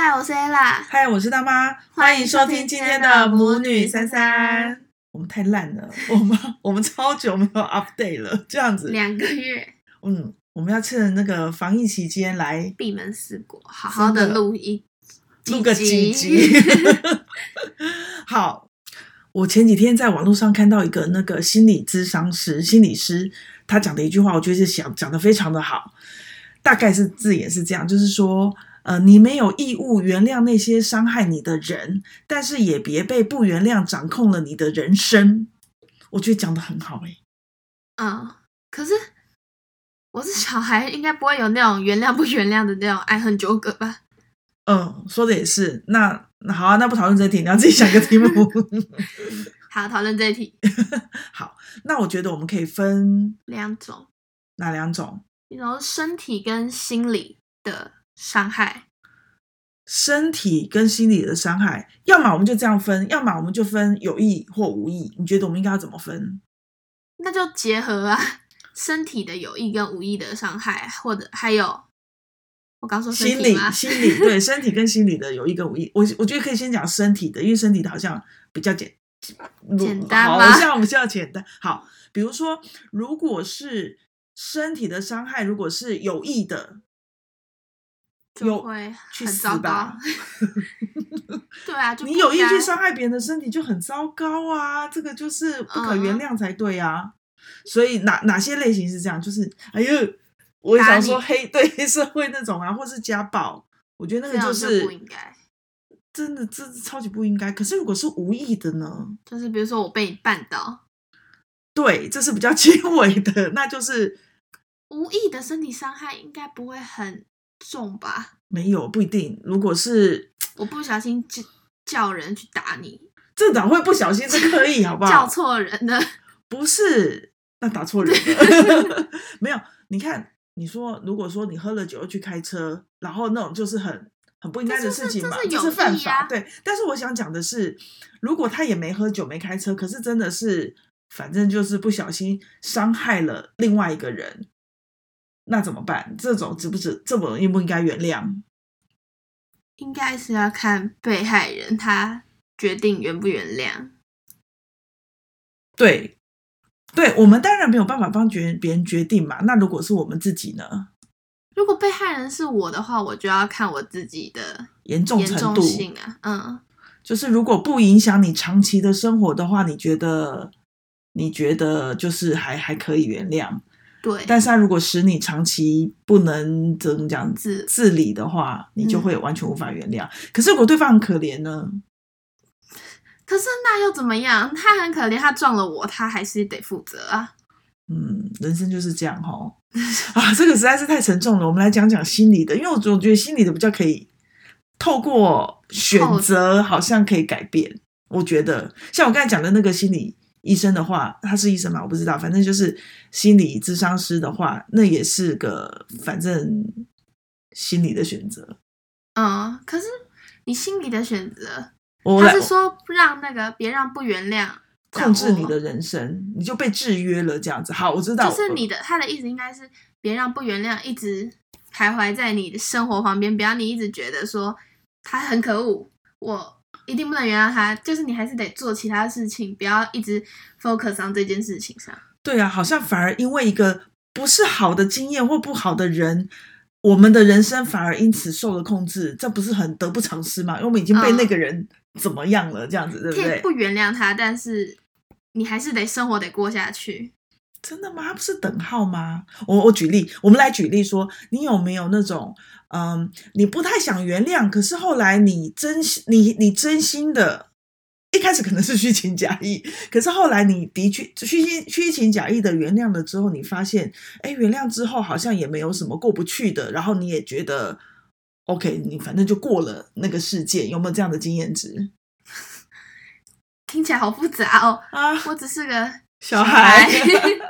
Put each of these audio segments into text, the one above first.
嗨，我是 Ella。嗨，我是大妈。欢迎收听今天的母女三三。我们太烂了，我们 我们超久没有 update 了，这样子。两个月。嗯，我们要趁那个防疫期间来闭门思过，好好的录一录个几 集。好，我前几天在网络上看到一个那个心理咨商师、心理师，他讲的一句话，我觉得是想讲的非常的好。大概是字眼是这样，就是说。呃，你没有义务原谅那些伤害你的人，但是也别被不原谅掌控了你的人生。我觉得讲的很好哎。嗯，可是我是小孩，应该不会有那种原谅不原谅的那种爱恨纠葛吧？嗯，说的也是。那那好啊，那不讨论这题，你要自己想个题目。好，讨论这一题。好，那我觉得我们可以分两种。哪两种？一种身体跟心理的。伤害，身体跟心理的伤害，要么我们就这样分，要么我们就分有意或无意。你觉得我们应该要怎么分？那就结合啊，身体的有意跟无意的伤害，或者还有我刚说心理，心理对身体跟心理的有意跟无意。我我觉得可以先讲身体的，因为身体的好像比较简简单吗？好像我们比较简单。好，比如说，如果是身体的伤害，如果是有意的。就会很糟糕，对啊，你有意去伤害别人的身体就很糟糕啊，这个就是不可原谅才对啊。嗯、所以哪哪些类型是这样？就是哎呦，我也想说黑 对黑社会那种啊，或是家暴，我觉得那个就是不应该，真的这超级不应该。可是如果是无意的呢？就是比如说我被你绊倒，对，这是比较 轻微的，那就是无意的身体伤害，应该不会很。重吧？没有，不一定。如果是 我不小心叫叫人去打你，这哪会不小心？这可以，好不好？叫错人呢，不是，那打错人了。没有，你看，你说，如果说你喝了酒又去开车，然后那种就是很很不应该的事情嘛，这是，这是犯法。对，但是我想讲的是，如果他也没喝酒没开车，可是真的是，反正就是不小心伤害了另外一个人。那怎么办？这种值不值？这种应不应该原谅？应该是要看被害人他决定原不原谅。对，对，我们当然没有办法帮决别人决定嘛。那如果是我们自己呢？如果被害人是我的话，我就要看我自己的严重程度性啊。嗯，就是如果不影响你长期的生活的话，你觉得你觉得就是还还可以原谅。对，但是他如果使你长期不能怎么讲自自理的话，你就会完全无法原谅。嗯。可是如果对方很可怜呢？可是那又怎么样？他很可怜，他撞了我，他还是得负责啊。嗯，人生就是这样哈。啊，这个实在是太沉重了。我们来讲讲心理的，因为我总觉得心理的比较可以透过选择，好像可以改变。我觉得像我刚才讲的那个心理。医生的话，他是医生嘛？我不知道，反正就是心理咨商师的话，那也是个反正心理的选择。嗯，可是你心理的选择，他是说让那个别让不原谅控制你的人生，你就被制约了这样子。好，我知道，就是你的他的意思应该是别让不原谅一直徘徊在你的生活旁边，不要你一直觉得说他很可恶，我。一定不能原谅他，就是你还是得做其他事情，不要一直 focus on 这件事情上。对啊，好像反而因为一个不是好的经验或不好的人，我们的人生反而因此受了控制，这不是很得不偿失吗？因为我们已经被那个人怎么样了，这样子、嗯、对不对？可以不原谅他，但是你还是得生活得过下去。真的吗？他不是等号吗？我我举例，我们来举例说，你有没有那种，嗯，你不太想原谅，可是后来你真心，你你真心的，一开始可能是虚情假意，可是后来你的确虚心虚情假意的原谅了之后，你发现，哎，原谅之后好像也没有什么过不去的，然后你也觉得，OK，你反正就过了那个事件，有没有这样的经验值？听起来好复杂哦。啊，我只是个。小孩，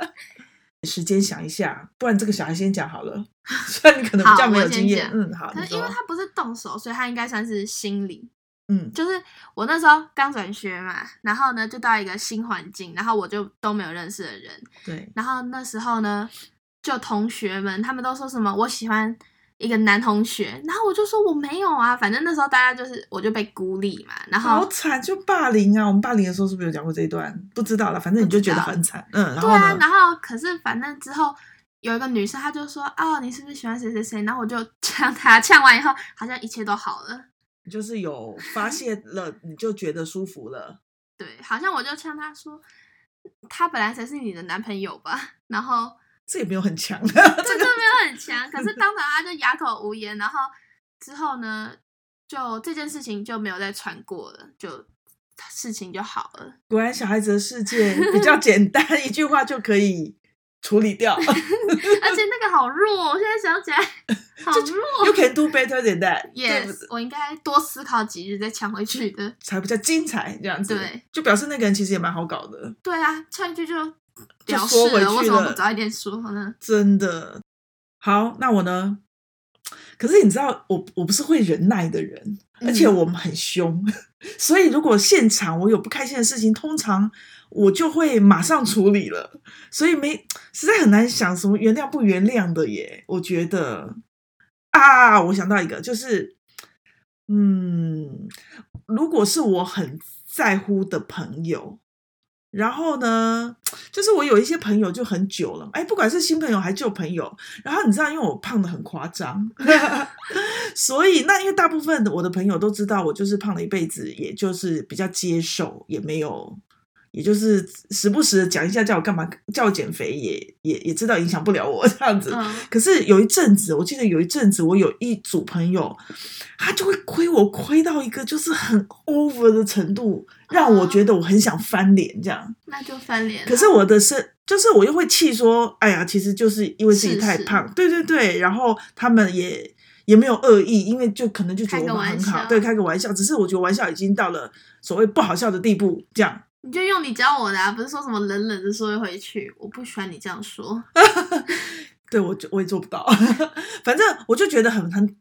时间想一下，不然这个小孩先讲好了。虽然你可能比较没有经验，嗯，好。可是因为他不是动手，所以他应该算是心理。嗯，就是我那时候刚转学嘛，然后呢就到一个新环境，然后我就都没有认识的人。对。然后那时候呢，就同学们他们都说什么我喜欢一个男同学，然后我就说我没有啊，反正那时候大家就是我就被孤立嘛，然后好惨，就霸凌啊！我们霸凌的时候是不是有讲过这一段？不知道了，反正你就觉得很惨，嗯，对啊，然后可是反正之后有一个女生，她就说哦，你是不是喜欢谁谁谁？然后我就呛她，呛完以后好像一切都好了，就是有发泄了，你就觉得舒服了。对，好像我就呛她说，他本来才是你的男朋友吧，然后。这也没有很强，这个强，可是当场他就哑口无言，然后之后呢，就这件事情就没有再传过了，就事情就好了。果然小孩子的世界比较简单，一句话就可以处理掉。而且那个好弱，我现在想起来 好弱。You can do better than that. Yes，我应该多思考几日再抢回去的，才比较精彩。这样子，对，就表示那个人其实也蛮好搞的。对啊，唱一句就。就说回去了，为什么不早一点说呢？真的好，那我呢？可是你知道，我我不是会忍耐的人，而且我们很凶，嗯、所以如果现场我有不开心的事情，通常我就会马上处理了，所以没实在很难想什么原谅不原谅的耶。我觉得啊，我想到一个，就是嗯，如果是我很在乎的朋友。然后呢，就是我有一些朋友就很久了，哎，不管是新朋友还是旧朋友。然后你知道，因为我胖的很夸张，所以那因为大部分的我的朋友都知道我就是胖了一辈子，也就是比较接受，也没有。也就是时不时的讲一下，叫我干嘛，叫我减肥也，也也也知道影响不了我这样子。嗯、可是有一阵子，我记得有一阵子，我有一组朋友，他就会亏我亏到一个就是很 over 的程度，让我觉得我很想翻脸这样。那就翻脸。可是我的是，就是我又会气说，哎呀，其实就是因为自己太胖，是是对对对。然后他们也也没有恶意，因为就可能就觉得我们很好，对，开个玩笑。只是我觉得玩笑已经到了所谓不好笑的地步，这样。你就用你教我的啊，不是说什么冷冷的说一回去，我不喜欢你这样说。对，我就我也做不到，反正我就觉得很很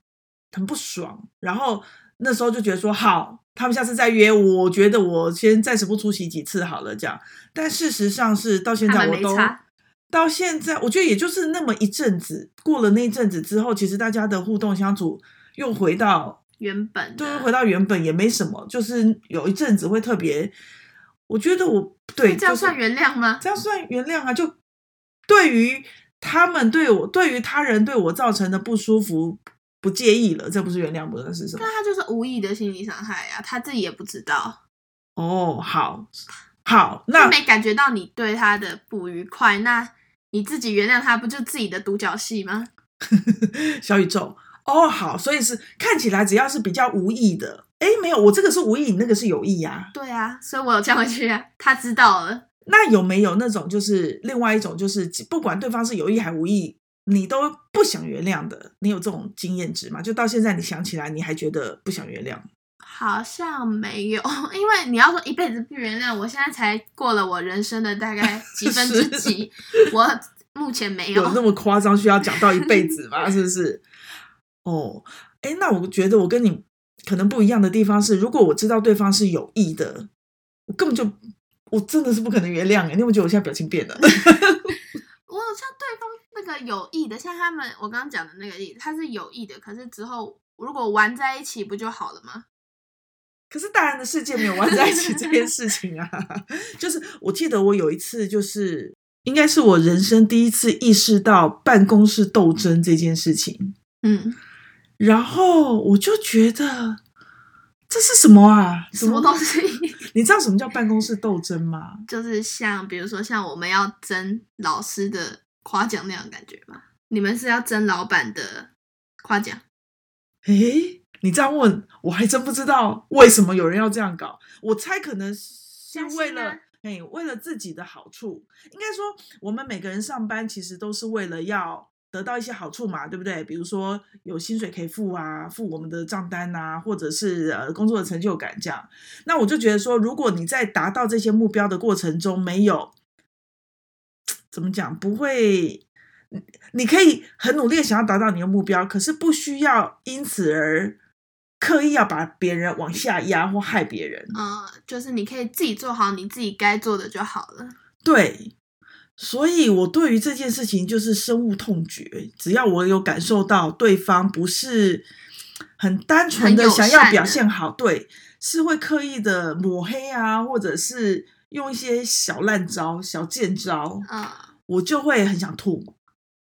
很不爽。然后那时候就觉得说，好，他们下次再约我，我觉得我先暂时不出席几次好了，这样。但事实上是到现在我都到现在，我觉得也就是那么一阵子，过了那一阵子之后，其实大家的互动相处又回到原本，对，回到原本也没什么，就是有一阵子会特别。我觉得我对这样算原谅吗？这样算原谅啊！就对于他们对我，对于他人对我造成的不舒服，不介意了，这不是原谅，不是是什么？那他就是无意的心理伤害呀，他自己也不知道。哦，好，好，那他没感觉到你对他的不愉快，那你自己原谅他，不就自己的独角戏吗？小宇宙，哦，好，所以是看起来只要是比较无意的。哎，没有，我这个是无意，你那个是有意呀。对啊，所以我有呛回去啊。他知道了。那有没有那种，就是另外一种，就是不管对方是有意还无意，你都不想原谅的？你有这种经验值吗？就到现在你想起来，你还觉得不想原谅？好像没有，因为你要说一辈子不原谅，我现在才过了我人生的大概 几分之几，我目前没 有。有那么夸张，需要讲到一辈子吗？是不是？哦，哎，那我觉得我跟你。可能不一样的地方是，如果我知道对方是有意的，我根本就我真的是不可能原谅哎！你有没有觉得我现在表情变了？我像对方那个有意的，像他们我刚刚讲的那个例子，他是有意的，可是之后如果玩在一起不就好了吗？可是大人的世界没有玩在一起这件事情啊！就是我记得我有一次，就是应该是我人生第一次意识到办公室斗争这件事情。嗯。然后我就觉得这是什么啊？什么东西？你知道什么叫办公室斗争吗？就是像比如说像我们要争老师的夸奖那样的感觉吗？你们是要争老板的夸奖？诶，你这样问我还真不知道为什么有人要这样搞。我猜可能是为了诶，为了自己的好处。应该说，我们每个人上班其实都是为了要。得到一些好处嘛，对不对？比如说有薪水可以付啊，付我们的账单啊，或者是呃工作的成就感这样。那我就觉得说，如果你在达到这些目标的过程中没有怎么讲，不会，你可以很努力想要达到你的目标，可是不需要因此而刻意要把别人往下压或害别人。嗯，就是你可以自己做好你自己该做的就好了。对。所以我对于这件事情就是深恶痛绝。只要我有感受到对方不是很单纯的想要表现好，对，是会刻意的抹黑啊，或者是用一些小烂招、小贱招，嗯，我就会很想吐。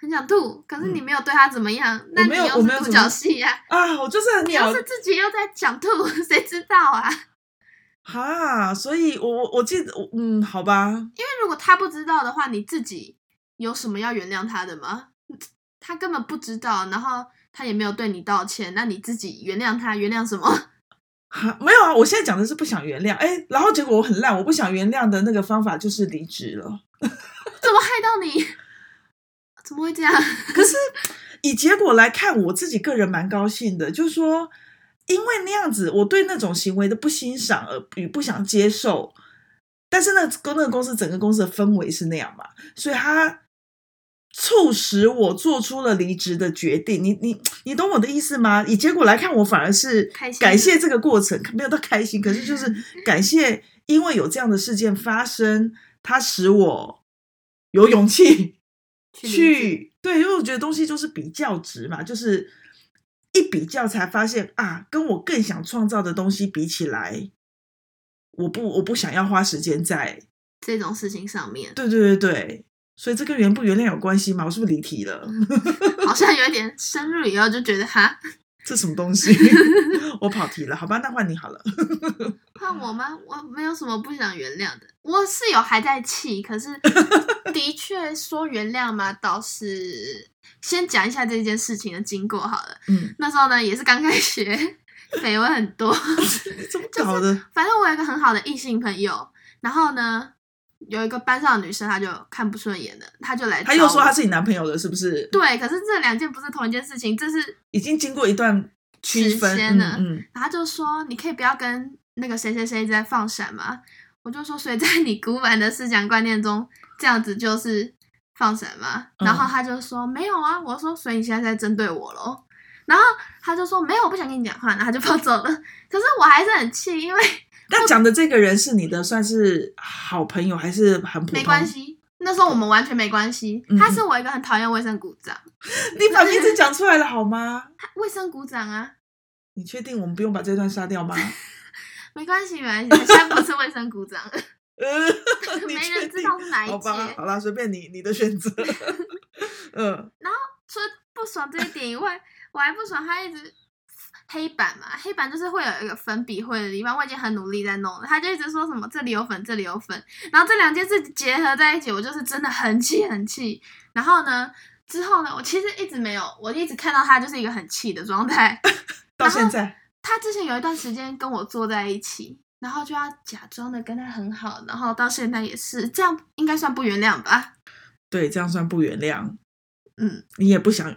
很想吐，可是你没有对他怎么样，嗯、那你又是独角戏呀？啊，我就是很鸟，你要是自己又在想吐，谁知道啊？哈，所以我我我记得，嗯，好吧。因为如果他不知道的话，你自己有什么要原谅他的吗？他根本不知道，然后他也没有对你道歉，那你自己原谅他，原谅什么？哈，没有啊，我现在讲的是不想原谅，哎，然后结果我很烂，我不想原谅的那个方法就是离职了。怎么害到你？怎么会这样？可是以结果来看，我自己个人蛮高兴的，就是说，因为那样子，我对那种行为的不欣赏而与不想接受，但是那跟那个公司整个公司的氛围是那样嘛，所以他促使我做出了离职的决定。你你你懂我的意思吗？以结果来看，我反而是感谢这个过程，没有到开心，可是就是 感谢，因为有这样的事件发生，它使我有勇气。去对，因为我觉得东西就是比较值嘛，就是一比较才发现啊，跟我更想创造的东西比起来，我不我不想要花时间在这种事情上面。对对对对，所以这跟原不原谅有关系吗？我是不是离题了？好像有点深入以后就觉得哈。这什么东西？我跑题了，好吧，那换你好了。换我吗？我没有什么不想原谅的，我是有还在气，可是的确说原谅嘛，倒是先讲一下这件事情的经过好了。嗯，那时候呢也是刚开学，绯闻很多，怎么搞的？就是，反正我有一个很好的异性朋友，然后呢有一个班上的女生，她就看不顺眼了，她就来，她又说她是你男朋友了，是不是？对，可是这两件不是同一件事情，这是已经经过一段区分了。嗯，嗯，然后就说你可以不要跟。那个谁谁谁在放闪嘛？我就说，所以在你古板的思想观念中，这样子就是放闪嘛？然后他就说、嗯、没有啊。我说，所以你现在在针对我喽？然后他就说没有，我不想跟你讲话，然后他就 跑走了。可是我还是很气，因为 那讲的这个人是你的算是好朋友还是很普通？没关系，那时候我们完全没关系。嗯、他是我一个很讨厌卫生股长。你把名字讲出来了好吗？卫生股长啊？你确定我们不用把这段杀掉吗？没关系，没关系，现在不是卫生股长，呃，没人知道是哪一届。好吧，好啦，随便你，你的选择。嗯。然后除了不爽这一点以外，我还不爽他一直黑板嘛，黑板就是会有一个粉笔灰的地方，我已经很努力在弄了，他就一直说什么这里有粉，这里有粉，然后这两件事结合在一起，我就是真的很气很气。然后呢，之后呢，我其实一直没有，我一直看到他就是一个很气的状态，到现在。他之前有一段时间跟我坐在一起，然后就要假装的跟他很好，然后到现在也是这样，应该算不原谅吧？对，这样算不原谅。嗯，你也不想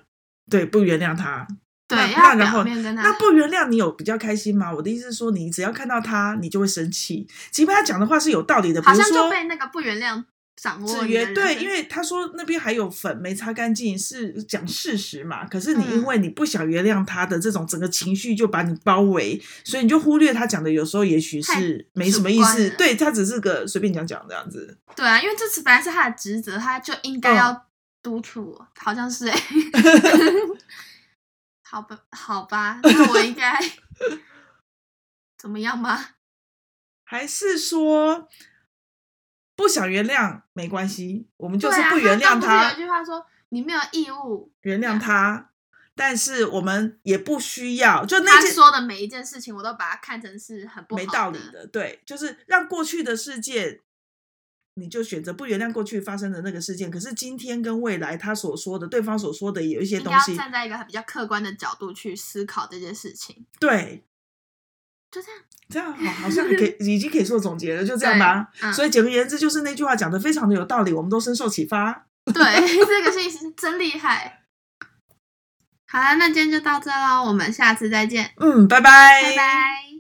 对不原谅他，对，那，那然后那不原谅你有比较开心吗？我的意思是说，你只要看到他，你就会生气，即便他讲的话是有道理的，好像就被那个不原谅。制约对，因为他说那边还有粉没擦干净，是讲事实嘛。可是你因为你不想原谅他的这种整个情绪就把你包围，所以你就忽略他讲的，有时候也许是没什么意思。对，他只是个随便讲讲这样子。对啊，因为这次本来是他的职责，他就应该要督促我，好像是哎、欸。好吧，好吧，那我应该 怎么样吗？还是说？不想原谅没关系，我们就是不原谅他。他有一句话说：“你没有义务原谅他，但是我们也不需要。”就那他说的每一件事情，我都把它看成是很不没道理的。对，就是让过去的世界，你就选择不原谅过去发生的那个事件。可是今天跟未来，他所说的，对方所说的，有一些东西，站在一个比较客观的角度去思考这件事情。对，就这样。这样好，好像可以 已经可以做总结了，就这样吧。嗯、所以简而言之，就是那句话讲的非常的有道理，我们都深受启发。对，这个信息真厉害。好了，那今天就到这喽，我们下次再见。嗯，拜拜。拜拜。